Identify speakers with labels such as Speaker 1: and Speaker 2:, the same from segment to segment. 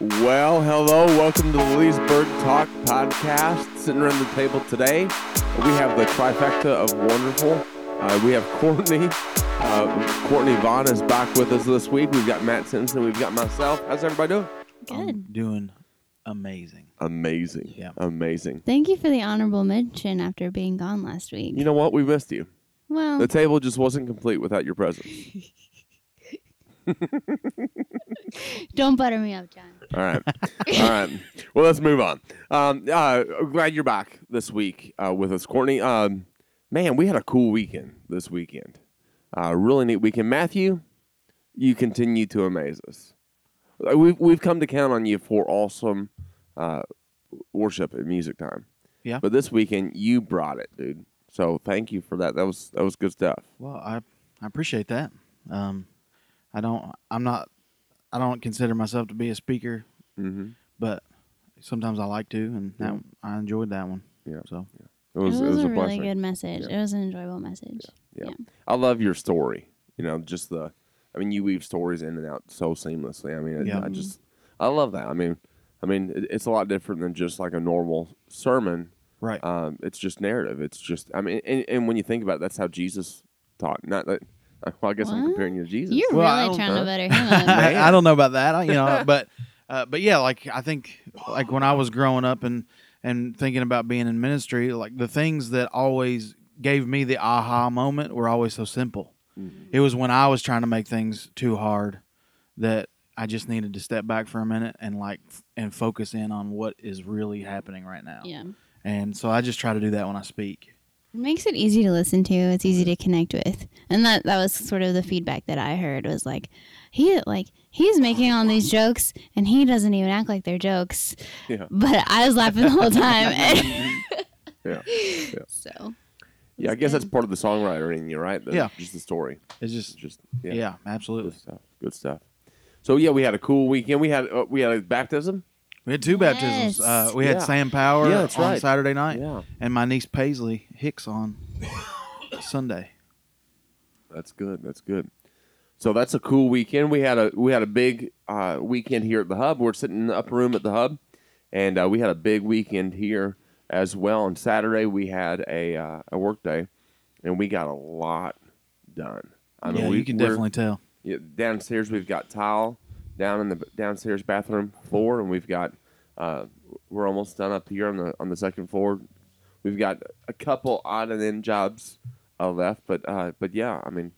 Speaker 1: Well, hello, welcome to the Leesburg Talk podcast. Sitting around the table today, we have the trifecta of wonderful. Uh, we have Courtney. Uh, Courtney Vaughn is back with us this week. We've got Matt Simpson. We've got myself. How's everybody doing?
Speaker 2: I'm
Speaker 3: Good.
Speaker 2: doing amazing.
Speaker 1: Amazing.
Speaker 2: Yeah.
Speaker 1: Amazing.
Speaker 3: Thank you for the honorable mention after being gone last week.
Speaker 1: You know what? We missed you.
Speaker 3: well,
Speaker 1: The table just wasn't complete without your presence.
Speaker 3: don't butter me up, John.
Speaker 1: All right. All right. Well, let's move on. Um, uh, glad you're back this week uh, with us, Courtney. Um, man, we had a cool weekend this weekend. Uh, really neat weekend. Matthew, you continue to amaze us. We've, we've come to count on you for awesome uh, worship at music time.
Speaker 2: Yeah.
Speaker 1: But this weekend, you brought it, dude. So thank you for that. That was that was good stuff.
Speaker 2: Well, I I appreciate that. Um, I don't. I'm not. I don't consider myself to be a speaker,
Speaker 1: Mm-hmm.
Speaker 2: but sometimes I like to, and that, I enjoyed that one.
Speaker 1: Yeah.
Speaker 2: So
Speaker 1: It was,
Speaker 3: it was, a, really good message.
Speaker 1: Yeah.
Speaker 3: It was an enjoyable message.
Speaker 1: Yeah.
Speaker 3: Yeah.
Speaker 1: I love your story. You know, just the, I mean, you weave stories in and out so seamlessly. I mean, it-
Speaker 2: Yeah.
Speaker 1: I just, I love that. I mean, I mean, it, it's a lot different than just like a normal sermon.
Speaker 2: right.
Speaker 1: Um, it's just narrative. It's just, I mean, and, and when you think about it, that's how Jesus taught. Not that, well, I guess I'm
Speaker 3: What?
Speaker 1: comparing you to Jesus.
Speaker 3: You're
Speaker 2: Well, I
Speaker 3: really
Speaker 2: don't-
Speaker 3: trying
Speaker 1: huh?
Speaker 3: to better him up.
Speaker 2: I, I don't know about that. I, you know, but uh, but yeah, like I think like when I was growing up and and thinking about being in ministry, like the things that always gave me the aha moment were always so simple.
Speaker 1: Mhm.
Speaker 2: It was when I was trying to make things too hard that I just needed to step back for a minute and like f- and focus in on what is really happening right now.
Speaker 3: yeah.
Speaker 2: And so I just try to do that when I speak.
Speaker 3: It makes it easy to listen to. It's easy to connect with. And that that was sort of the feedback that I heard was like he like he's making all these jokes and he doesn't even act like they're jokes.
Speaker 1: Yeah.
Speaker 3: But I was laughing the whole time.
Speaker 1: Yeah.
Speaker 3: So
Speaker 1: Yeah, I guess that's part of the songwriter in you, right? The,
Speaker 2: Yeah.
Speaker 1: Just the story.
Speaker 2: It's just
Speaker 1: Just,
Speaker 2: yeah,
Speaker 1: yeah.
Speaker 2: absolutely.
Speaker 1: Good stuff. Good stuff. So yeah, we had a cool weekend. We had uh, we had a baptism.
Speaker 2: We had two baptisms. Uh, we had
Speaker 1: Yeah.
Speaker 2: Sam Power
Speaker 1: Yeah,
Speaker 2: on
Speaker 1: right.
Speaker 2: Saturday night,
Speaker 1: Yeah,
Speaker 2: and my niece Paisley Hicks on Sunday.
Speaker 1: that's good. That's good. So that's a cool weekend. We had a we had a big uh, weekend here at the hub. We're sitting in the upper room at the hub, and uh, we had a big weekend here as well. On Saturday we had a uh, a work day, and we got a lot done. I mean,
Speaker 2: yeah,
Speaker 1: we
Speaker 2: you can definitely tell.
Speaker 1: Yeah, downstairs we've got tile down in the downstairs bathroom floor, and we've got uh, we're almost done up here on the on the second floor. We've got a couple odd and end jobs uh, left, but uh, but yeah, I mean,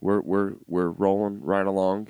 Speaker 1: we're we're we're rolling right along,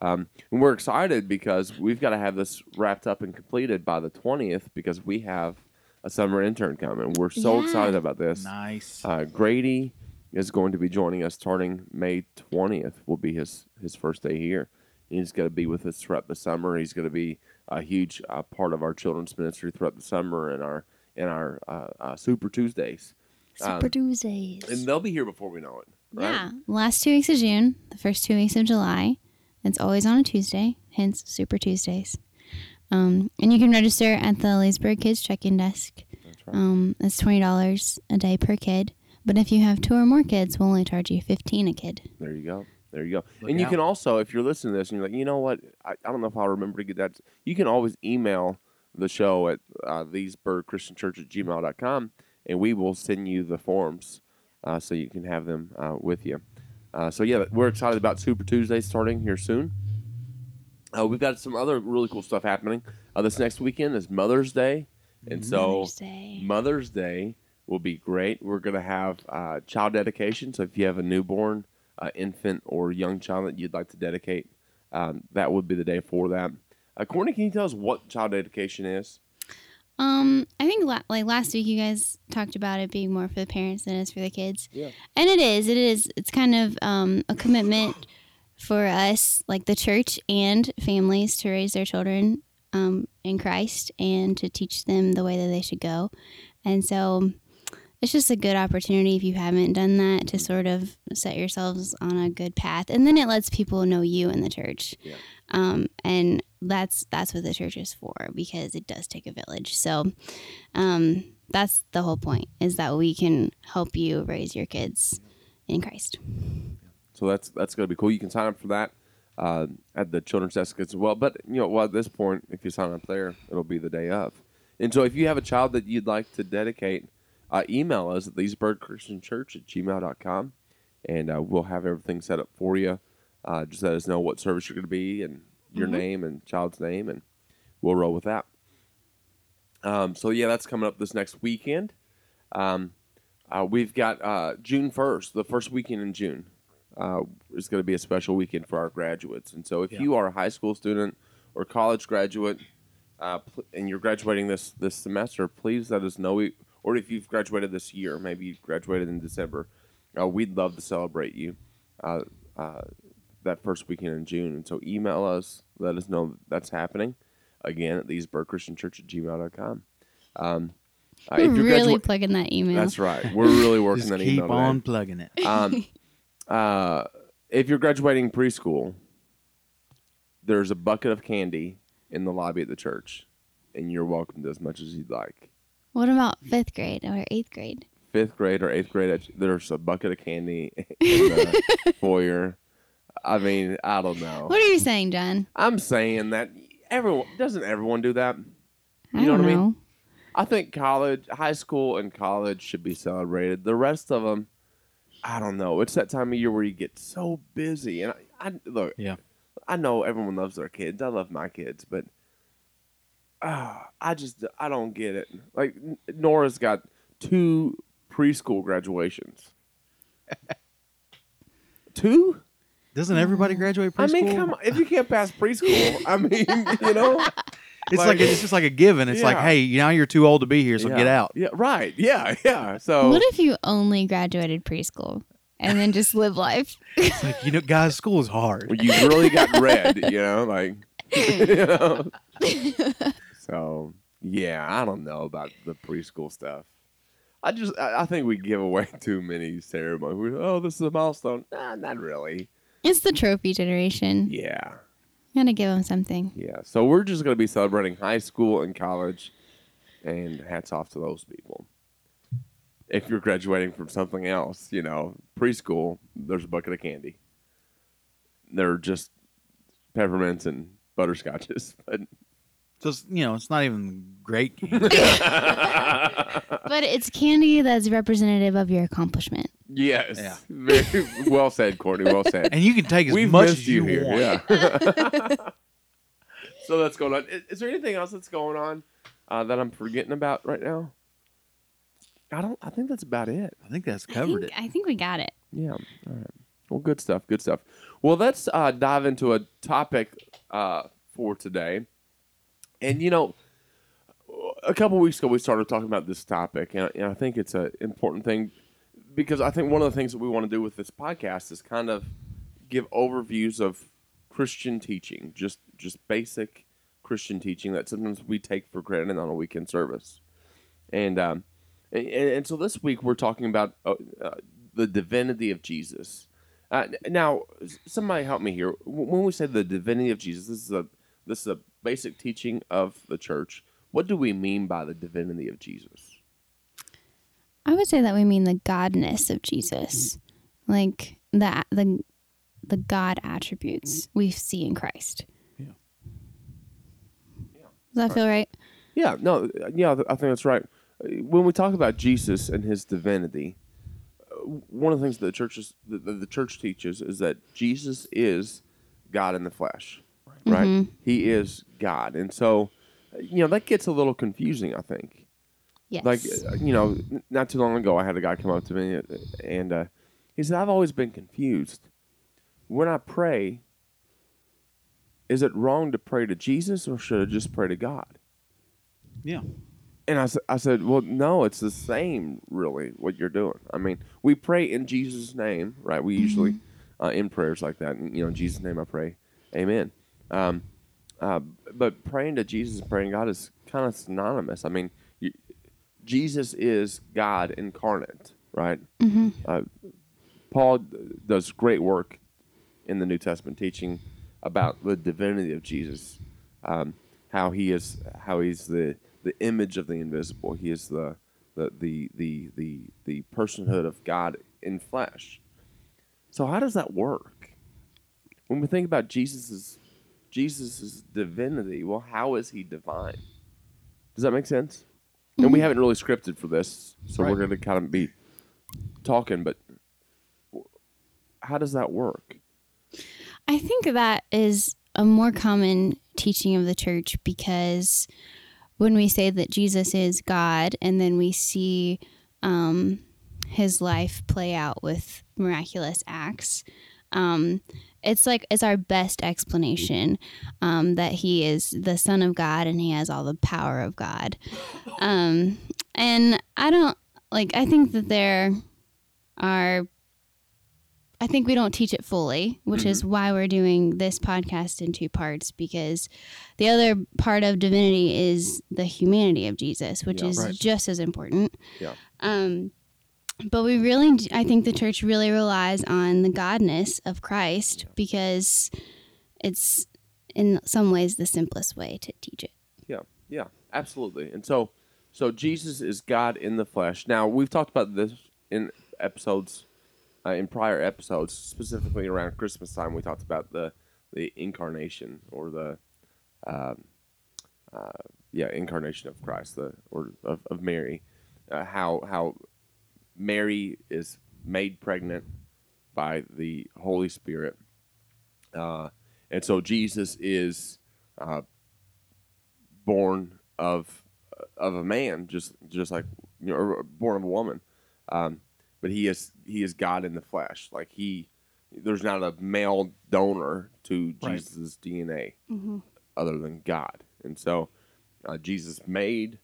Speaker 1: um, and we're excited because we've got to have this wrapped up and completed by the twentieth because we have a summer intern coming. We're so
Speaker 3: Yeah.
Speaker 1: excited about this.
Speaker 2: Nice.
Speaker 1: Uh, Grady is going to be joining us starting May 20th. Will be his his first day here. He's going to be with us throughout the summer. He's going to be a huge uh, part of our children's ministry throughout the summer and our in our uh, uh, Super Tuesdays.
Speaker 3: Super
Speaker 1: Um,
Speaker 3: Tuesdays.
Speaker 1: And they'll be here before we know it. Right?
Speaker 3: Yeah. Last two weeks of June, the first two weeks of July. It's always on a Tuesday, hence Super Tuesdays. Um, and you can register at the Leesburg Kids check-in desk.
Speaker 1: That's right.
Speaker 3: Um, it's twenty dollars a day per kid. But if you have two or more kids, we'll only charge you fifteen a kid.
Speaker 1: There you go. There you go.
Speaker 2: Look
Speaker 1: and you
Speaker 2: out.
Speaker 1: can also, if you're listening to this and you're like, you know what, I, I don't know if I'll remember to get that. You can always email the show at uh, leesburgchristianchurch at gmail.com and we will send you the forms uh, so you can have them uh, with you. Uh, so, yeah, we're excited about Super Tuesday starting here soon. Uh, we've got some other really cool stuff happening. Uh, this next weekend is Mother's Day. And so,
Speaker 3: Mother's Day.
Speaker 1: Mother's Day will be great. We're going to have uh, child dedication. So if you have a newborn, uh, infant, or young child that you'd like to dedicate, um, that would be the day for that. Uh, Courtney, can you tell us what child dedication is?
Speaker 3: Um, I think la- like last week you guys talked about it being more for the parents than it is for the kids.
Speaker 1: Yeah.
Speaker 3: And it is. It is. It's kind of um, a commitment for us, like the church and families, to raise their children um, in Christ and to teach them the way that they should go. And so it's just a good opportunity if you haven't done that to sort of set yourselves on a good path. And then it lets people know you in the church.
Speaker 1: Yeah.
Speaker 3: Um, and that's that's what the church is for because it does take a village. So um, that's the whole point is that we can help you raise your kids in Christ.
Speaker 1: So that's that's going to be cool. You can sign up for that uh, at the children's desk as well. But you know, well, at this point, if you sign up there, it'll be the day of. And so, if you have a child that you'd like to dedicate, uh, email us at leesburgchristianchurch at gmail.com and uh, we'll have everything set up for you. Uh, just let us know what service you're going to be and your name and child's name, and we'll roll with that. Um, so yeah, that's coming up this next weekend. Um, uh, we've got uh, June first, the first weekend in June, uh, is going to be a special weekend for our graduates. And so, if
Speaker 2: Yeah.
Speaker 1: you are a high school student or college graduate, uh, and you're graduating this this semester, please let us know. We, or if you've graduated this year, maybe you graduated in December, uh, we'd love to celebrate you uh, uh, that first weekend in June. And so, email us, let us know that's happening. Again, at leesburgchristianchurch at gmail.com. Um, uh,
Speaker 3: We're
Speaker 1: if you're
Speaker 3: really
Speaker 1: gradua-
Speaker 3: plugging that email.
Speaker 1: that's right. We're really working
Speaker 2: Just
Speaker 1: that
Speaker 2: keep
Speaker 1: email. today.
Speaker 2: on plugging it.
Speaker 1: Um, uh, if you're graduating preschool, there's a bucket of candy in the lobby at the church, and you're welcome to as much as you'd like.
Speaker 3: What about fifth grade or eighth grade?
Speaker 1: Fifth grade or eighth grade, there's a bucket of candy in the foyer. I mean, I don't know.
Speaker 3: What are you saying, John?
Speaker 1: I'm saying that everyone doesn't everyone do that.
Speaker 3: I
Speaker 1: You know
Speaker 3: don't
Speaker 1: what I mean?
Speaker 3: know.
Speaker 1: I think college, high school, and college should be celebrated. The rest of them, I don't know. It's that time of year where you get so busy, and I, I look.
Speaker 2: Yeah.
Speaker 1: I know everyone loves their kids. I love my kids, but uh, I just I don't get it. Like Nora's got two preschool graduations. two?
Speaker 2: Doesn't everybody graduate preschool?
Speaker 1: I mean, come on. If you can't pass preschool, I mean, you know,
Speaker 2: It's like,
Speaker 1: like-
Speaker 2: it's just like a given. It's like, hey, now you're too old to be here, so
Speaker 1: Yeah.
Speaker 2: get out.
Speaker 1: Yeah, right. Yeah, yeah. So
Speaker 3: What if you only graduated preschool and then just live life?
Speaker 2: It's like, you know, guys, school is hard.
Speaker 1: you really got red, you know, like you know. So yeah, I don't know about the preschool stuff. I just I, I think we give away too many ceremonies. We, oh, this is a milestone. Nah, not really.
Speaker 3: It's the trophy generation.
Speaker 1: Yeah,
Speaker 3: Gotta give them something.
Speaker 1: yeah. So we're just gonna be celebrating high school and college, and hats off to those people. If you're graduating from something else, you know, preschool, there's a bucket of candy. They're just peppermints and butterscotches, but
Speaker 2: So, you know, it's not even great. candy.
Speaker 3: But it's candy that's representative of your accomplishment.
Speaker 1: yes,
Speaker 2: Yeah.
Speaker 1: very well said, Courtney. Well said.
Speaker 2: and you can take as
Speaker 1: We've
Speaker 2: much
Speaker 1: missed
Speaker 2: as
Speaker 1: you,
Speaker 2: you,
Speaker 1: here.
Speaker 2: want.
Speaker 1: Yeah. so that's going on. Is, is there anything else that's going on uh, that I'm forgetting about right now? I don't. I think that's about it.
Speaker 2: I think that's
Speaker 3: I
Speaker 2: covered
Speaker 3: think,
Speaker 2: it.
Speaker 3: I think we got it.
Speaker 1: Yeah. All right. Well, good stuff. Good stuff. Well, let's uh, dive into a topic uh, for today. And you know, a couple weeks ago we started talking about this topic, and, and I think it's an important thing because I think one of the things that we want to do with this podcast is kind of give overviews of Christian teaching, just just basic Christian teaching that sometimes we take for granted on a weekend service. And um, and, and so this week we're talking about uh, uh, the divinity of Jesus. Uh, now, somebody help me here. When we say the divinity of Jesus, this is a this is a basic teaching of the church. What do we mean by the divinity of Jesus?
Speaker 3: I would say that we mean the godness of Jesus, like the the the God attributes we see in Christ.
Speaker 2: Yeah.
Speaker 3: Does that feel right?
Speaker 1: Yeah, no, yeah, I think that's right. When we talk about Jesus and his divinity, uh, one of the things that the church is, the, the, the church teaches is that Jesus is God in the flesh, right?
Speaker 3: Mhm.
Speaker 1: He is God, and so you know that gets a little confusing. I think,
Speaker 3: Yes.
Speaker 1: like uh, you know, not too long ago, I had a guy come up to me uh, and uh, he said, "I've always been confused. When I pray, is it wrong to pray to Jesus or should I just pray to God?"
Speaker 2: Yeah.
Speaker 1: And I said, well, no, it's the same, really, what you're doing. I mean, we pray in Jesus' name, right? We usually, uh, in prayers like that, you know, in Jesus' name I pray, amen. Um, uh, but praying to Jesus and praying to God is kind of synonymous. I mean, you, Jesus is God incarnate, right?
Speaker 3: hmm
Speaker 1: Uh, Paul does great work in the New Testament teaching about the divinity of Jesus, um, how he is, how he's the the image of the invisible. He is the the the the the, the personhood of God in flesh. So how does that work? when we think about Jesus's Jesus's divinity, well, how is he divine? Does that make sense? And we haven't really scripted for this, so we're going to kind of be talking. But how does that work?
Speaker 3: I think that is a more common teaching of the church because when we say that Jesus is God and then we see um, his life play out with miraculous acts, um, it's like it's our best explanation um, that he is the Son of God and he has all the power of God. Um, and I don't like, I think that there are I think we don't teach it fully, which is why we're doing this podcast in two parts because the other part of divinity is the humanity of Jesus, which
Speaker 1: Yeah.
Speaker 3: is
Speaker 2: Right.
Speaker 3: just as important.
Speaker 1: Yeah.
Speaker 3: Um, but we really, I think the church really relies on the godness of Christ because it's in some ways the simplest way to teach it.
Speaker 1: Yeah, yeah, absolutely. And so, so Jesus is God in the flesh. Now we've talked about this in episodes, uh, in prior episodes, specifically around Christmas time. We talked about the the incarnation or the, um, uh, yeah, incarnation of Christ, the or of, of Mary, uh, how how Mary is made pregnant by the Holy Spirit, uh, and so Jesus is. Uh, born of of a man, just just like you know, born of a woman. Um, but he is he is God in the flesh. Like he, there's not a male donor to
Speaker 2: Right.
Speaker 1: Jesus' DNA other than God, and so uh, Jesus made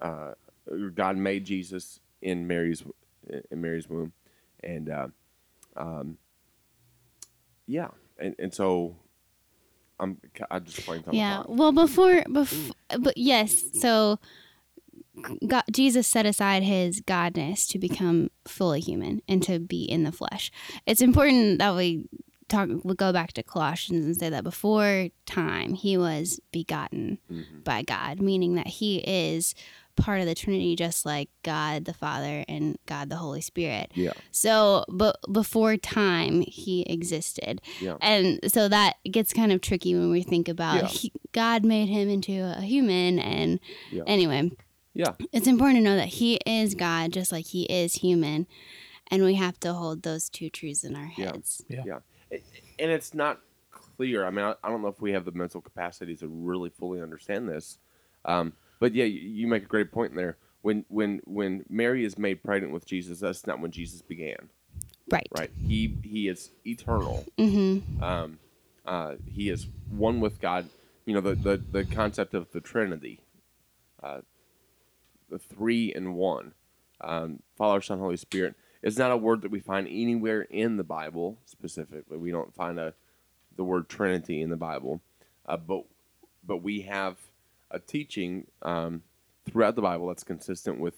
Speaker 1: uh, God made Jesus in Mary's in Mary's womb, and uh, um, yeah, and and so. I'm, I just something.
Speaker 3: Yeah. Well, before, before, but yes. So, God, Jesus set aside his godness to become fully human and to be in the flesh. It's important that we talk. We go back to Colossians and say that before time he was begotten
Speaker 1: Mm-hmm.
Speaker 3: by God, meaning that he is part of the Trinity, just like God the Father and God the Holy Spirit.
Speaker 1: Yeah.
Speaker 3: So, but before time, he existed.
Speaker 1: Yeah.
Speaker 3: And so that gets kind of tricky when we think about
Speaker 1: Yeah.
Speaker 3: he, God made him into a human. And
Speaker 1: Yeah.
Speaker 3: anyway,
Speaker 1: Yeah.
Speaker 3: it's important to know that he is God, just like he is human. And we have to hold those two truths in our heads.
Speaker 2: Yeah.
Speaker 1: Yeah, A- and it's not clear. I mean, I, I don't know if we have the mental capacity to really fully understand this. Um, but yeah, you, you make a great point there. When when when Mary is made pregnant with Jesus, that's not when Jesus began,
Speaker 3: Right.
Speaker 1: right? He he is eternal.
Speaker 3: Mm-hmm.
Speaker 1: Um, uh, he is one with God. You know the the, the concept of the Trinity, uh, the three in one, um, Father, Son, Holy Spirit It's not a word that we find anywhere in the Bible specifically. We don't find a the word Trinity in the Bible, uh, but but we have a teaching um, throughout the Bible that's consistent with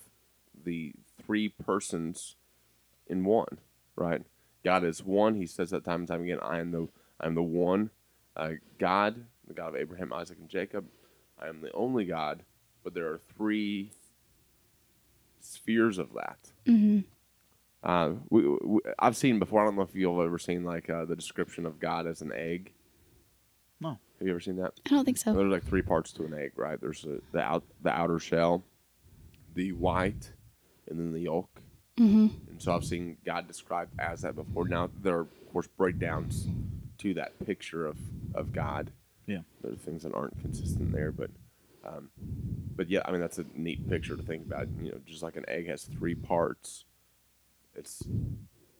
Speaker 1: the three persons in one. Right? God is one. He says that time and time again. I am the I am the one uh, God, the God of Abraham, Isaac, and Jacob. I am the only God, but there are three spheres of that.
Speaker 3: Mm-hmm.
Speaker 1: Uh, we, we, I've seen before. I don't know if you've ever seen like uh, the description of God as an egg.
Speaker 2: No.
Speaker 1: Have you ever seen that?
Speaker 3: I don't think so.
Speaker 1: There's like three parts to an egg, right? There's a, the out the outer shell, the white, and then the yolk.
Speaker 3: Mm-hmm.
Speaker 1: And so I've seen God described as that before. Now there are of course breakdowns to that picture of of God.
Speaker 2: Yeah.
Speaker 1: There are things that aren't consistent there, but um, but yeah, I mean that's a neat picture to think about. You know, just like an egg has three parts, it's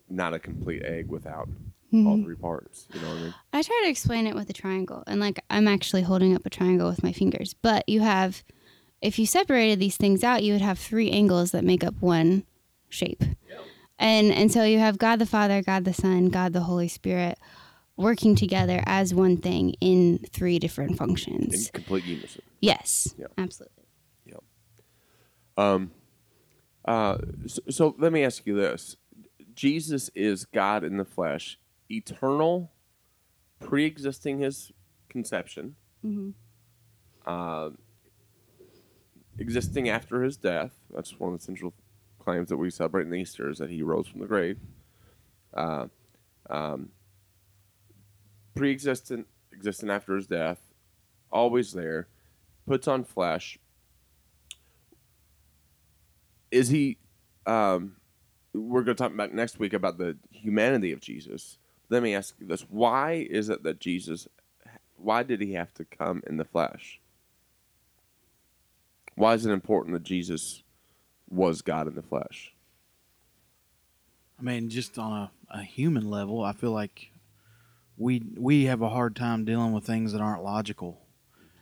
Speaker 1: not a complete egg without all three parts. You know what I mean?
Speaker 3: I try to explain it with a triangle, and like I'm actually holding up a triangle with my fingers. But you have, if you separated these things out, you would have three angles that make up one shape. And and so you have God the Father, God the Son, God the Holy Spirit working together as one thing in three different
Speaker 1: In
Speaker 3: functions.
Speaker 1: complete unison.
Speaker 3: Yes,
Speaker 1: Yeah.
Speaker 3: absolutely.
Speaker 1: Um, uh, so, so let me ask you this: Jesus is God in the flesh, eternal, pre-existing His conception,
Speaker 3: Mhm.
Speaker 1: uh, existing after His death. That's one of the central claims that we celebrate in Easter is that He rose from the grave. Uh, um, pre-existent, existent after his death, always there, puts on flesh. Is he? Um, we're going to talk about next week about the humanity of Jesus. Let me ask you this: Why is it that Jesus? Why did he have to come in the flesh? Why is it important that Jesus was God in the flesh?
Speaker 2: I mean, just on a, a human level, I feel like we we have a hard time dealing with things that aren't logical.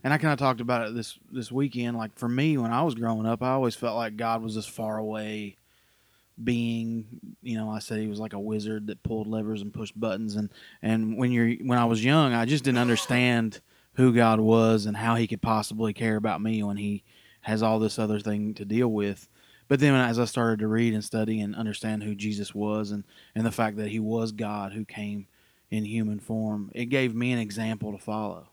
Speaker 2: And I kind of talked about it this this weekend. Like for me, when I was growing up, I always felt like God was this far away being. You know, I said he was like a wizard that pulled levers and pushed buttons. And and when you're when I was young, I just didn't understand who God was and how He could possibly care about me when He has all this other thing to deal with. But then as I started to read and study and understand who Jesus was and, and the fact that he was God who came in human form, it gave me an example to follow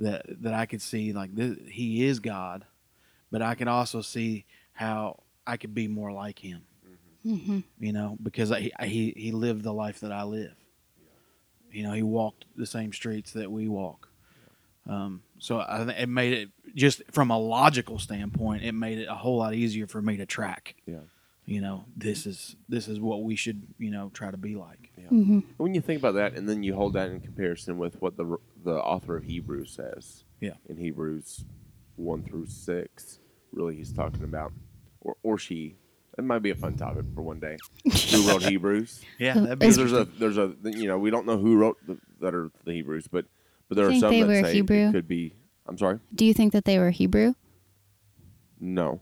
Speaker 2: that that I could see like this, he is God, but I could also see how I could be more like him.
Speaker 3: Hmm
Speaker 2: You know, because I, he he lived the life that I live. You know, he walked the same streets that we walk. Um, so I think it made it just from a logical standpoint, it made it a whole lot easier for me to track.
Speaker 1: Yeah.
Speaker 2: You know, this is this is what we should you know try to be like.
Speaker 3: hmm
Speaker 1: When you think about that, and then you hold that in comparison with what the the author of Hebrews says,
Speaker 2: Yeah.
Speaker 1: in Hebrews one through six, really he's talking about, or or she. It might be a fun topic for one day. Who wrote Hebrews?
Speaker 2: Yeah, that'd be
Speaker 1: Because there's a there's a you know we don't know who wrote the, that are the Hebrews, but but there are
Speaker 3: Think
Speaker 1: some
Speaker 3: they
Speaker 1: that
Speaker 3: were
Speaker 1: say
Speaker 3: Hebrew?
Speaker 1: it could be. I'm sorry.
Speaker 3: Do you think that they were Hebrew?
Speaker 1: No.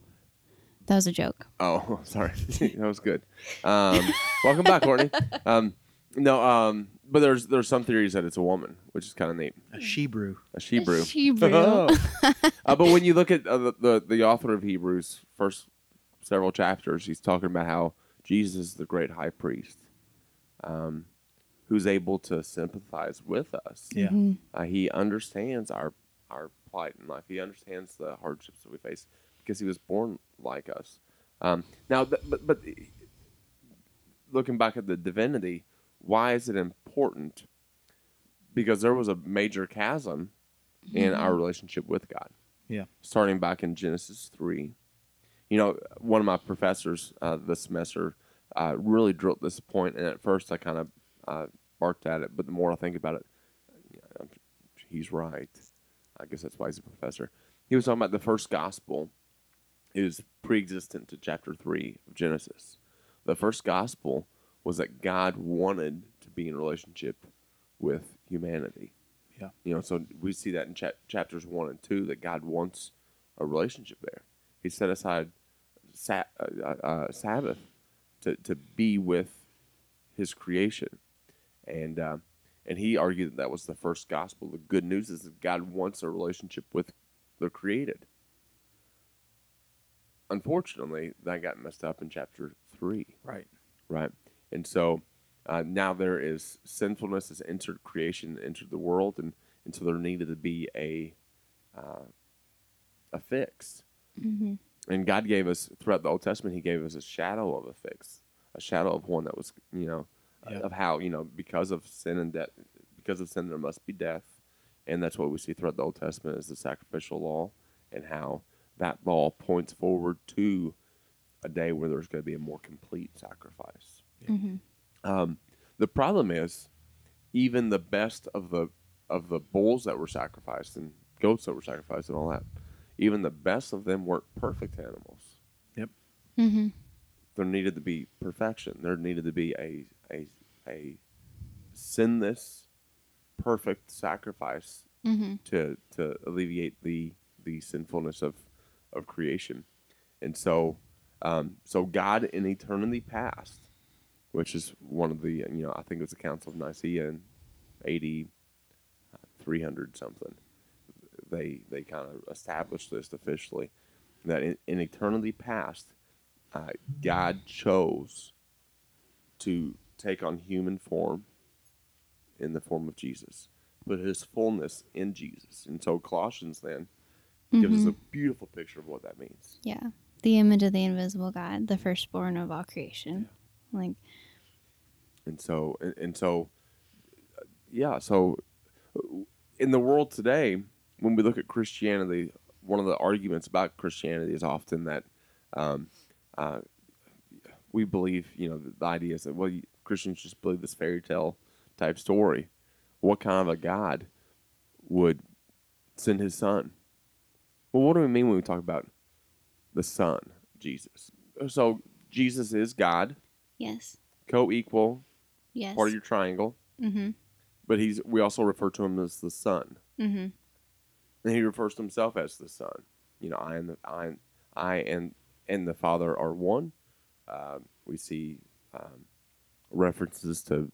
Speaker 3: That was a joke.
Speaker 1: Oh, sorry. that was good. Um, welcome back, Courtney. Um, no, um, but there's there's some theories that it's a woman, which is kind of neat.
Speaker 2: a Shebrew.
Speaker 1: A Hebrew.
Speaker 3: Hebrew.
Speaker 1: uh, but when you look at uh, the, the the author of Hebrews, first several chapters, he's talking about how Jesus is the great high priest, um, who's able to sympathize with us.
Speaker 2: Yeah.
Speaker 3: Mhm.
Speaker 1: Uh, he understands our our plight in life. He understands the hardships that we face because he was born like us. Um, now, th- but but looking back at the divinity, why is it important? Because there was a major chasm in our relationship with God.
Speaker 2: Yeah.
Speaker 1: Starting back in Genesis three, you know, one of my professors uh, this semester uh, really drilled this point, and at first I kind of uh, barked at it, but the more I think about it, yeah, he's right. I guess that's why he's a professor. He was talking about the first gospel is pre-existent to chapter three of Genesis. The first gospel was that God wanted to be in relationship with humanity.
Speaker 2: Yeah.
Speaker 1: You know, so we see that in cha- chapters one and two that God wants a relationship there. He set aside sa- uh, uh, uh, Sabbath to, to be with His creation, and uh, and he argued that that was the first gospel. The good news is that God wants a relationship with the created. Unfortunately, that got messed up in chapter three
Speaker 2: Right.
Speaker 1: right? And so uh, now there is sinfulness has entered creation, entered the world, and, and so there needed to be a uh, a fix.
Speaker 3: Mhm.
Speaker 1: And God gave us throughout the Old Testament, He gave us a shadow of a fix, a shadow of one that was, you know,
Speaker 2: Yeah.
Speaker 1: of how you know because of sin and death, because of sin there must be death, and that's what we see throughout the Old Testament is the sacrificial law, and how that law points forward to a day where there's going to be a more complete sacrifice.
Speaker 3: Mhm.
Speaker 1: Um, the problem is, even the best of the of the bulls that were sacrificed and goats that were sacrificed and all that, even the best of them weren't perfect animals.
Speaker 3: Mhm.
Speaker 1: There needed to be perfection. There needed to be a a a sinless, perfect sacrifice
Speaker 3: Mhm.
Speaker 1: to to alleviate the the sinfulness of of creation, and so um, so God in eternity past, which is one of the you know I think it was the Council of Nicaea in eighty three hundred something. They they kind of established this officially that in, in eternity past, uh, God chose to take on human form in the form of Jesus, put His fullness in Jesus, and so Colossians then gives us a beautiful picture of what that means.
Speaker 3: Yeah. The image of the invisible God, the firstborn of all creation. Like,
Speaker 1: And so and, and so uh, yeah, so in the world today, when we look at Christianity, one of the arguments about Christianity is often that um, uh, we believe, you know, the, the idea is that well, you, Christians just believe this fairy tale type story. What kind of a God would send His Son? Well, what do we mean when we talk about the Son, Jesus? So Jesus is God,
Speaker 3: Yes.
Speaker 1: co-equal,
Speaker 3: Yes.
Speaker 1: part of your triangle,
Speaker 3: mm-hmm.
Speaker 1: but he's we also refer to him as the Son.
Speaker 3: Mm-hmm.
Speaker 1: And he refers to himself as the Son. You know, I and the I, I and and the Father are one. Um, we see um, references to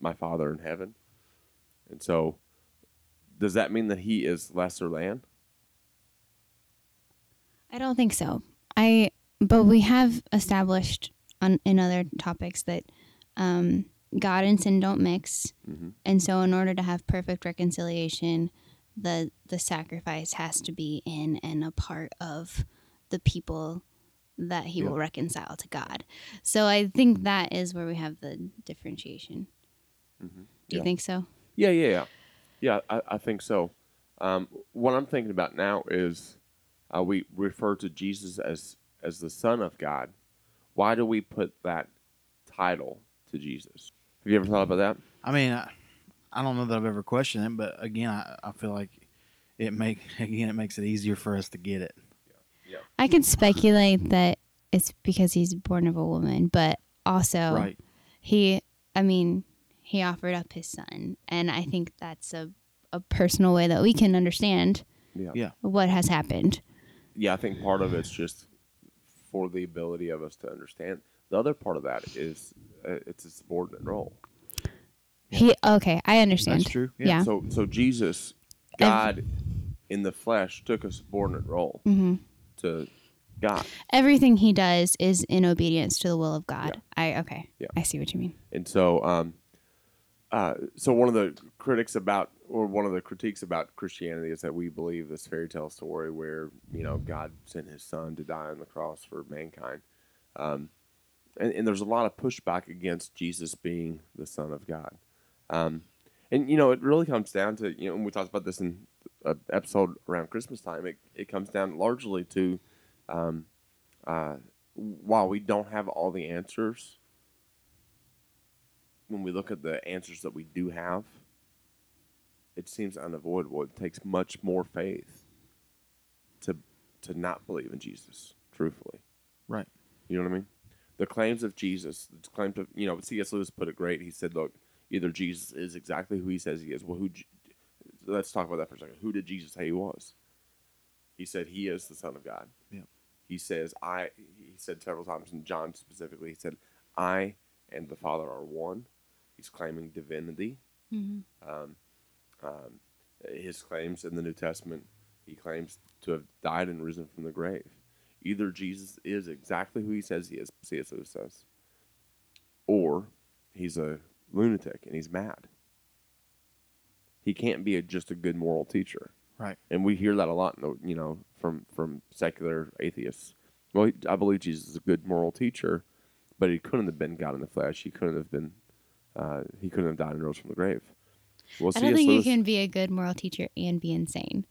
Speaker 1: my Father in heaven, and so does that mean that he is lesser than?
Speaker 3: I don't think so. I but we have established on in other topics that um, God and sin don't mix,
Speaker 1: Mhm.
Speaker 3: and so in order to have perfect reconciliation, the the sacrifice has to be in and a part of the people that He
Speaker 1: Yeah.
Speaker 3: will reconcile to God. So I think that is where we have the differentiation. Do you think so?
Speaker 1: Yeah, yeah, yeah, yeah. I, I think so. Um, what I'm thinking about now is uh, we refer to Jesus as as the Son of God. Why do we put that title to Jesus? Have you ever thought about that?
Speaker 2: I mean, I, I don't know that I've ever questioned it, but again, I, I feel like it make again it makes it easier for us to get it.
Speaker 3: I can speculate that it's because he's born of a woman, but also
Speaker 2: Right.
Speaker 3: he i mean he offered up his son and i think that's a, a personal way that we can understand
Speaker 1: Yeah.
Speaker 2: Yeah.
Speaker 3: what has happened
Speaker 1: yeah, I think part of it's just for the ability of us to understand. The other part of that is uh, it's a subordinate role.
Speaker 3: He okay i understand.
Speaker 2: That's true.
Speaker 3: Yeah.
Speaker 1: So, so Jesus, God, in the flesh, took a subordinate role
Speaker 3: hmm
Speaker 1: to God,
Speaker 3: everything he does is in obedience to the will of god. I okay.
Speaker 1: Yeah.
Speaker 3: i see what you mean.
Speaker 1: And so, um, uh, so one of the critics about, or one of the critiques about Christianity is that we believe this fairy tale story where you know God sent His Son to die on the cross for mankind, um, and, and there's a lot of pushback against Jesus being the Son of God, um, and you know it really comes down to you know and we talked about this in an episode around Christmas time. It it comes down largely to, um, uh, while we don't have all the answers when we look at the answers that we do have, it seems unavoidable. It takes much more faith to to not believe in Jesus, truthfully.
Speaker 2: Right.
Speaker 1: You know what I mean? The claims of Jesus, the claims of you know, C.S. Lewis put it great. He said, "Look, either Jesus is exactly who he says he is. Well, who? Let's talk about that for a second. Who did Jesus say he was? He said he is the Son of God.
Speaker 2: Yeah.
Speaker 1: He says, "I." He said several times in John specifically. He said, "I and the Father are one." He's claiming divinity.
Speaker 3: mm-hmm.
Speaker 1: Um, um, his claims in the New Testament, he claims to have died and risen from the grave. Either Jesus is exactly who he says he is, C.S. Lewis says, or he's a lunatic and he's mad. He can't be a, just a good moral teacher,
Speaker 2: Right.
Speaker 1: and we hear that a lot, you know, from from secular atheists. Well, I believe Jesus is a good moral teacher, but he couldn't have been God in the flesh. He couldn't have been. Uh, he couldn't have died and rose from the grave. Well,
Speaker 3: i don't think
Speaker 1: Lewis-
Speaker 3: you can be a good moral teacher and be insane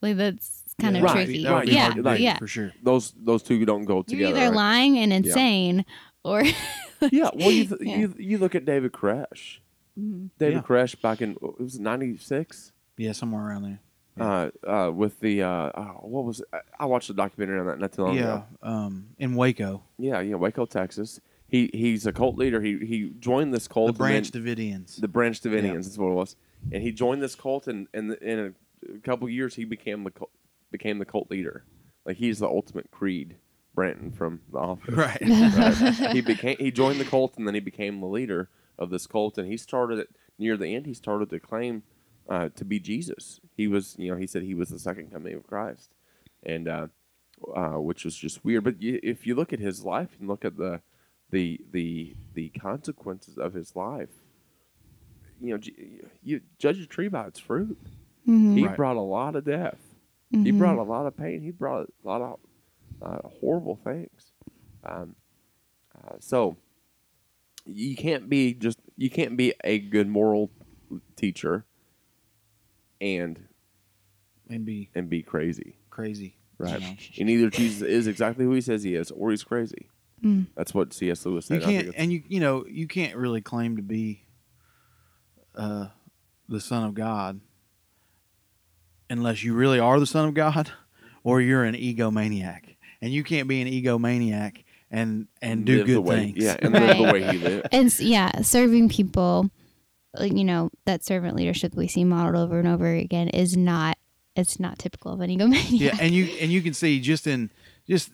Speaker 3: like that's kind
Speaker 2: Yeah,
Speaker 3: of
Speaker 1: Right,
Speaker 3: tricky
Speaker 2: That would be
Speaker 3: yeah
Speaker 2: hard to
Speaker 3: yeah
Speaker 2: for sure.
Speaker 1: those those two don't go together.
Speaker 3: you're either
Speaker 1: right?
Speaker 3: lying and insane or
Speaker 1: Yeah, well, you, th-
Speaker 3: Yeah.
Speaker 1: you you look at David Koresh.
Speaker 3: Mhm.
Speaker 1: David
Speaker 2: Yeah.
Speaker 1: Koresh back in it was ninety six.
Speaker 2: Yeah, somewhere around there.
Speaker 1: Uh, uh, with the uh, oh, what was it? I- I watched a documentary on that not too long
Speaker 2: yeah,
Speaker 1: ago.
Speaker 2: um, in Waco,
Speaker 1: Yeah, yeah, Waco, Texas. He he's a cult leader. He he joined this cult.
Speaker 2: the Branch
Speaker 1: then-
Speaker 2: Davidians.
Speaker 1: the Branch Davidians. That's what it was. And he joined this cult, and and in a, a couple years he became the cult, became the cult leader. Like he's the ultimate creed, Bratton from The Office.
Speaker 2: right.
Speaker 1: Right. he became he joined the cult and then he became the leader of this cult and he started it near the end he started to claim uh, to be Jesus. He was you know he said he was the second coming of Christ, and uh, uh, which was just weird. But you, if you look at his life and look at the the the the consequences of his life, you know j- you judge a tree by its fruit.
Speaker 3: Mhm.
Speaker 1: He
Speaker 2: Right.
Speaker 1: brought a lot of death. He
Speaker 3: Mhm.
Speaker 1: brought a lot of pain. He brought a lot of uh, horrible things. Um, uh, so you can't be just you can't be a good moral teacher and
Speaker 2: and be
Speaker 1: and be crazy.
Speaker 2: crazy.
Speaker 1: Right.
Speaker 2: You, know?
Speaker 1: And either Jesus is exactly who he says he is, or he's crazy.
Speaker 3: Mm.
Speaker 1: That's what C.S. Lewis said.
Speaker 2: You can't, and you you know you can't really claim to be uh, the son of God unless you really are the son of God, or you're an egomaniac, and you can't be an egomaniac and and do
Speaker 1: live
Speaker 2: good
Speaker 1: way,
Speaker 2: things.
Speaker 1: Yeah, and live the way he lived.
Speaker 3: And yeah, serving people, like, you know, that servant leadership we see modeled over and over again is not. It's not typical of an egomaniac.
Speaker 2: yeah, and you and you can see just in just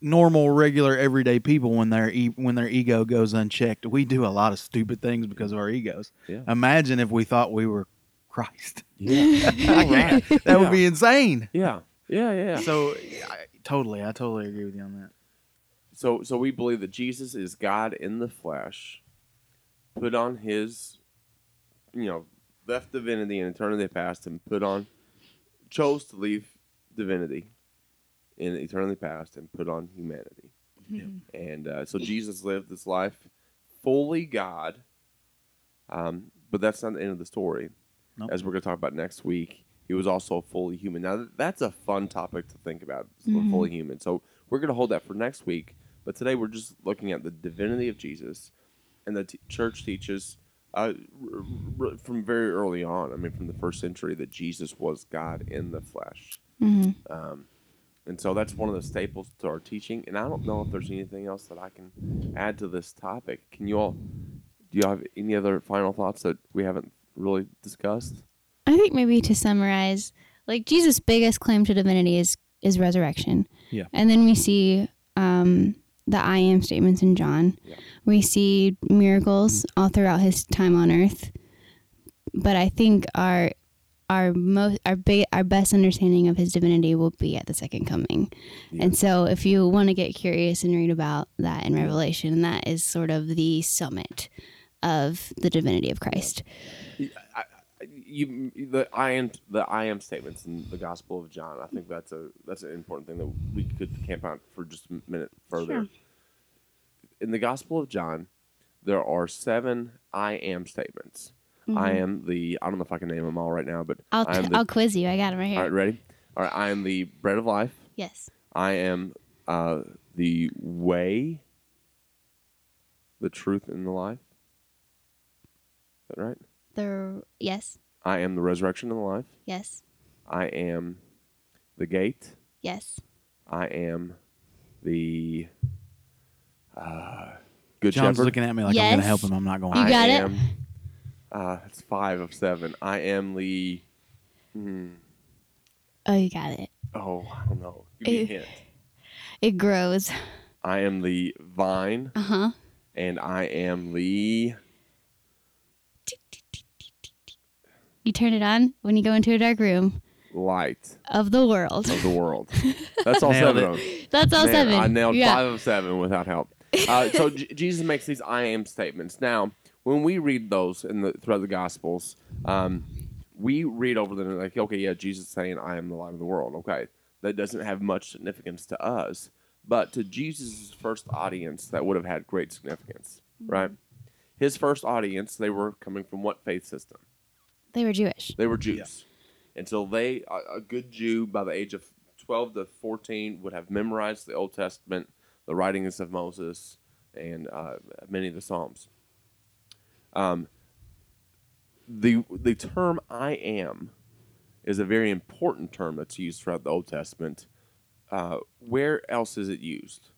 Speaker 2: normal, regular, everyday people when their e- when their ego goes unchecked, we do a lot of stupid things because of our egos.
Speaker 1: Yeah.
Speaker 2: Imagine if we thought we were Christ.
Speaker 1: Yeah,
Speaker 2: that
Speaker 1: Yeah.
Speaker 2: would be insane.
Speaker 1: yeah, yeah, yeah.
Speaker 2: So, I, totally, I totally agree with you on that.
Speaker 1: So, so we believe that Jesus is God in the flesh, put on his, you know, left divinity and eternity past, and put on, chose to leave divinity in eternity past and put on humanity. And uh, so Jesus lived this life fully God, um, but that's not the end of the story.
Speaker 2: Nope.
Speaker 1: As we're going to talk about next week, he was also fully human. Now, that's a fun topic to think about,
Speaker 3: Mhm.
Speaker 1: fully human. So we're going to hold that for next week. But today we're just looking at the divinity of Jesus, and the t- church teaches uh, r- r- from very early on. I mean, from the first century, that Jesus was God in the flesh.
Speaker 3: hmm
Speaker 1: Um, and so that's one of the staples to our teaching. And I don't know if there's anything else that I can add to this topic. Can you all, do you have any other final thoughts that we haven't really discussed?
Speaker 3: I think maybe to summarize, like Jesus' biggest claim to divinity is is resurrection.
Speaker 2: Yeah.
Speaker 3: And then we see um, the I am statements in John.
Speaker 1: Yeah.
Speaker 3: We see miracles all throughout his time on earth. But I think our our most our big our best understanding of his divinity will be at the second coming.
Speaker 1: Yeah.
Speaker 3: And so if you want to get curious and read about that in Revelation, that is sort of the summit of the divinity of Christ.
Speaker 1: I, I- you, the I am the I am statements in the Gospel of John. I think that's a that's an important thing that we could camp out for just a minute further.
Speaker 3: Sure.
Speaker 1: In the Gospel of John, there are seven I am statements. I
Speaker 3: Mhm.
Speaker 1: am the I don't know if I can name them all right now, but
Speaker 3: I'll,
Speaker 1: I
Speaker 3: t-
Speaker 1: the
Speaker 3: I'll quiz you. I got them right here.
Speaker 1: all right ready. All right, I am the bread of life.
Speaker 3: Yes.
Speaker 1: I am uh, the way, the truth, and the life. Is that right?
Speaker 3: The yes,
Speaker 1: I am the resurrection and the life.
Speaker 3: yes,
Speaker 1: I am the gate.
Speaker 3: yes.
Speaker 1: I am the uh, good
Speaker 2: John's
Speaker 1: shepherd.
Speaker 2: looking at me like I'm going to help him. I'm not going.
Speaker 3: You
Speaker 1: I
Speaker 3: got it?
Speaker 1: am, Uh, it's five of seven. I am the. Hmm,
Speaker 3: Oh, you got it.
Speaker 1: oh, I don't know. Give me a
Speaker 3: Eh.
Speaker 1: hint.
Speaker 3: It grows.
Speaker 1: I am the vine,
Speaker 3: Uh huh.
Speaker 1: and I am the.
Speaker 3: You turn it on when you go into a dark room
Speaker 1: light
Speaker 3: of the world.
Speaker 1: of the world. That's all seven of them.
Speaker 3: That's all
Speaker 1: Man,
Speaker 3: seven.
Speaker 1: I nailed
Speaker 3: yeah.
Speaker 1: five of seven without help. Uh, so J- Jesus makes these I am statements. Now, when we read those in the throughout the Gospels, um, we read over them and like, okay, yeah, Jesus is saying, "I am the light of the world." Okay, that doesn't have much significance to us, but to Jesus' first audience, that would have had great significance, right? His first audience, they were coming from what faith system?
Speaker 3: They were Jewish.
Speaker 1: They were Jews. And so they, a, a good Jew by the age of 12 to 14, would have memorized the Old Testament, the writings of Moses, and uh, many of the Psalms. Um, the, the term I am is a very important term that's used throughout the Old Testament. Uh, where else is it used?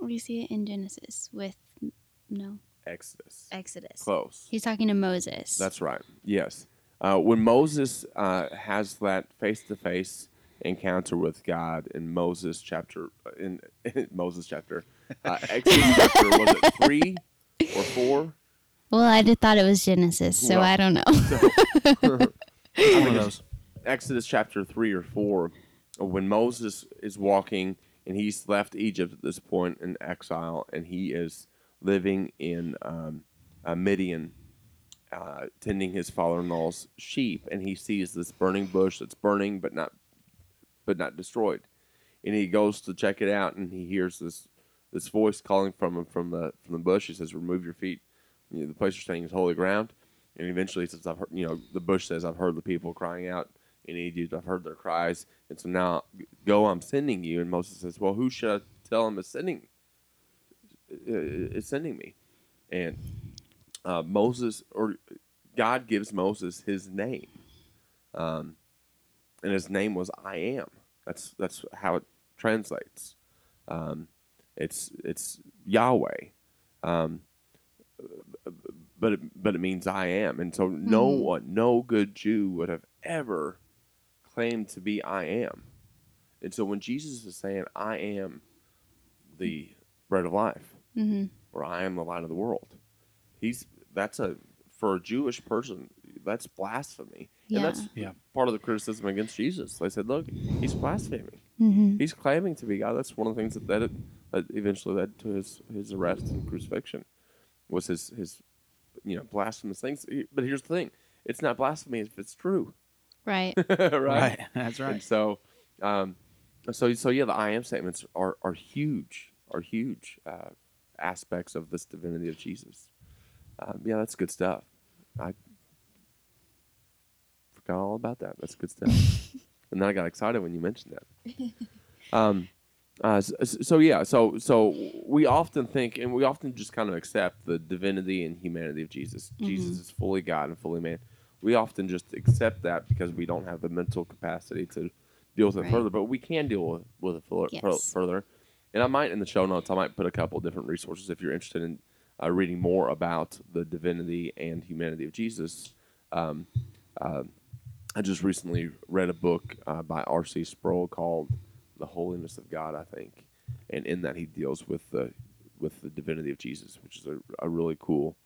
Speaker 3: We see it in Genesis with no
Speaker 1: Exodus.
Speaker 3: Exodus.
Speaker 1: Close.
Speaker 3: He's talking to Moses.
Speaker 1: That's right. Yes. Uh, when Moses uh, has that face-to-face encounter with God in Moses chapter in, in Moses chapter uh, Exodus chapter was it three or four?
Speaker 3: well, I did thought it was Genesis, so
Speaker 1: Well,
Speaker 3: I don't know.
Speaker 2: One of.
Speaker 1: Exodus chapter three or four, uh, when Moses is walking and he's left Egypt at this point in exile, and he is living in um, uh, Midian, uh, tending his father-in-law's sheep, and he sees this burning bush that's burning but not, but not destroyed, and he goes to check it out, and he hears this this voice calling from him from the from the bush. He says, "Remove your feet. You know, the place you're standing is holy ground." And eventually, he says, "I've heard," you know, the bush says, "I've heard the people crying out in Egypt. I've heard their cries, and so now go. I'm sending you." And Moses says, "Well, who should I tell him is sending? Is sending me?" And uh, Moses or God gives Moses his name, um, and his name was I am. That's that's how it translates. Um, it's it's Yahweh, um, but it, but it means I am, and so no
Speaker 3: Mhm.
Speaker 1: one, no good Jew would have ever claimed to be I am, and so when Jesus is saying I am the bread of life,
Speaker 3: hmm
Speaker 1: or I am the light of the world, he's that's a for a Jewish person that's blasphemy,
Speaker 3: Yeah.
Speaker 1: and that's
Speaker 2: Yeah.
Speaker 1: part of the criticism against Jesus. They said, look, he's blaspheming
Speaker 3: hmm
Speaker 1: he's claiming to be God. That's one of the things that that, that eventually led to his his arrest and crucifixion was his his you know blasphemous things. But here's the thing: it's not blasphemy if it's true,
Speaker 3: Right.
Speaker 1: right?
Speaker 2: Right. That's
Speaker 1: And
Speaker 2: right.
Speaker 1: so, um, so so yeah, the I am statements are are huge, are huge uh, aspects of this divinity of Jesus. Um, yeah, that's good stuff. I forgot all about that. That's good stuff. and then I got excited when you mentioned that. Um, uh, s- s- so, yeah, so so we often think, and we often just kind of accept the divinity and humanity of Jesus. Jesus is fully God and fully man. We often just accept that because we don't have the mental capacity to deal with it
Speaker 3: Right.
Speaker 1: further, but we can deal with, with it fur- fur-
Speaker 3: Yes.
Speaker 1: further. And I might in the show notes, I might put a couple different resources if you're interested in uh, reading more about the divinity and humanity of Jesus. Um, uh, I just recently read a book uh, by R.C. Sproul called "The Holiness of God," I think, and in that he deals with the with the divinity of Jesus, which is a, a really cool,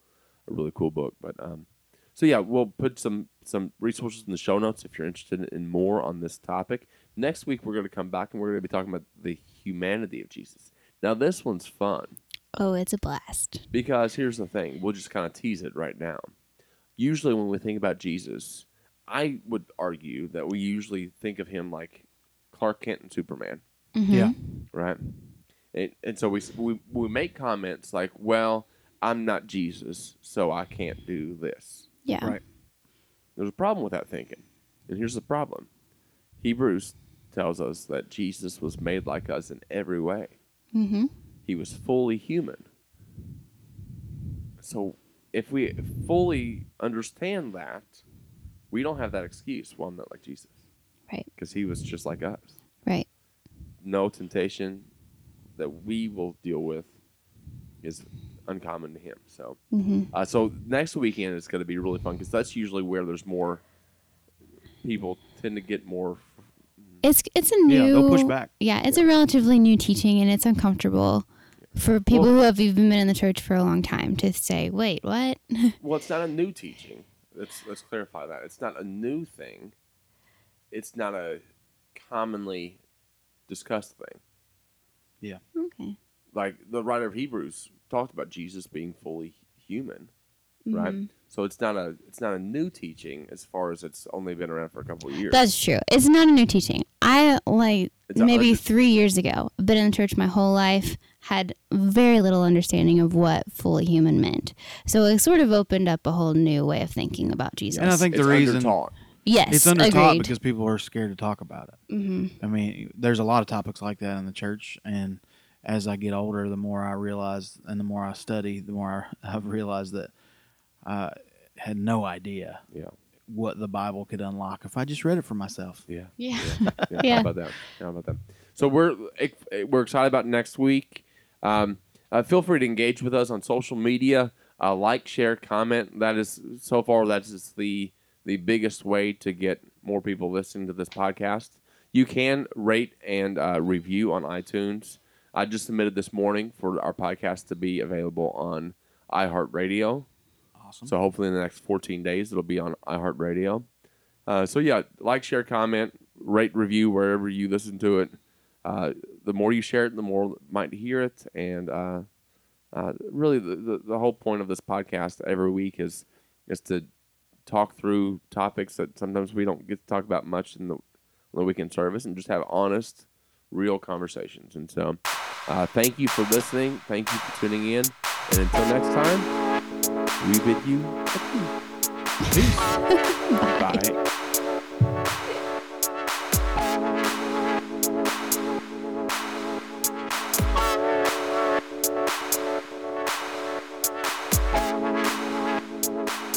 Speaker 1: a really cool book. But um, so yeah, we'll put some some resources in the show notes if you're interested in more on this topic. Next week we're going to come back and we're going to be talking about the humanity of Jesus. Now this one's fun
Speaker 3: Oh, it's a blast.
Speaker 1: because here's the thing we'll just kind of tease it right now. Usually when we think about jesus i would argue that we usually think of him like clark kent and superman.
Speaker 3: Hmm
Speaker 2: Yeah.
Speaker 1: right? And, and so we, we we make comments like well i'm not jesus so i can't do this.
Speaker 3: Yeah.
Speaker 2: Right.
Speaker 1: there's a problem with that thinking. And here's the problem. Hebrews tells us that jesus was made like us in every way.
Speaker 3: Hmm
Speaker 1: he was fully human. So if we fully understand that, we don't have that excuse. Well, I'm not like Jesus
Speaker 3: Right.
Speaker 1: because he was just like us.
Speaker 3: Right.
Speaker 1: No temptation that we will deal with is uncommon to him. So,
Speaker 3: hmm
Speaker 1: uh, so next weekend is going to be really fun because that's usually where there's more people tend to get more.
Speaker 3: It's it's a new.
Speaker 2: Yeah, they'll push back.
Speaker 3: Yeah, it's a relatively new teaching, and it's uncomfortable for people
Speaker 1: Well-
Speaker 3: who have even been in the church for a long time to say, "Wait, what?"
Speaker 1: Well, it's not a new teaching. Let's let's clarify that. It's not a new thing. It's not a commonly discussed thing. Yeah.
Speaker 3: Okay.
Speaker 1: Like the writer of Hebrews talked about Jesus being fully human, right?
Speaker 3: Mhm.
Speaker 1: So it's not a it's not a new teaching as far as it's only been around for a couple of years.
Speaker 3: That's true. It's not a new teaching. I like
Speaker 1: It's
Speaker 3: maybe
Speaker 1: under-
Speaker 3: three years ago. Been in the church my whole life. Had very little understanding of what fully human meant. So it sort of opened up a whole new way of thinking about Jesus.
Speaker 2: And I think
Speaker 1: it's
Speaker 2: the reason
Speaker 1: undertaught.
Speaker 3: yes,
Speaker 2: it's undertaught
Speaker 3: agreed.
Speaker 2: because people are scared to talk about it.
Speaker 3: hmm
Speaker 2: I mean, there's a lot of topics like that in the church, and as I get older, the more I realize, and the more I study, the more I- I've realized that I had no idea
Speaker 1: Yeah,
Speaker 2: what the Bible could unlock if I just read it for myself.
Speaker 1: yeah,
Speaker 3: Yeah.
Speaker 1: yeah.
Speaker 3: Yeah.
Speaker 1: How about that? How about that? So we're we're excited about next week. Um, uh, feel free to engage with us on social media. Uh, like, share, comment. That is so far. That is the the biggest way to get more people listening to this podcast. You can rate and uh, review on iTunes. I just submitted this morning for our podcast to be available on iHeartRadio.
Speaker 2: Awesome.
Speaker 1: So hopefully in the next 14 days it'll be on iHeartRadio. Uh, so yeah, like, share, comment, rate, review wherever you listen to it. Uh, the more you share it, the more might hear it, and uh, uh, really the, the the whole point of this podcast every week is is to talk through topics that sometimes we don't get to talk about much in the, the weekend service, and just have honest, real conversations. And so, uh, thank you for listening. Thank you for tuning in, and until next time, we bid you peace. Bye. Bye.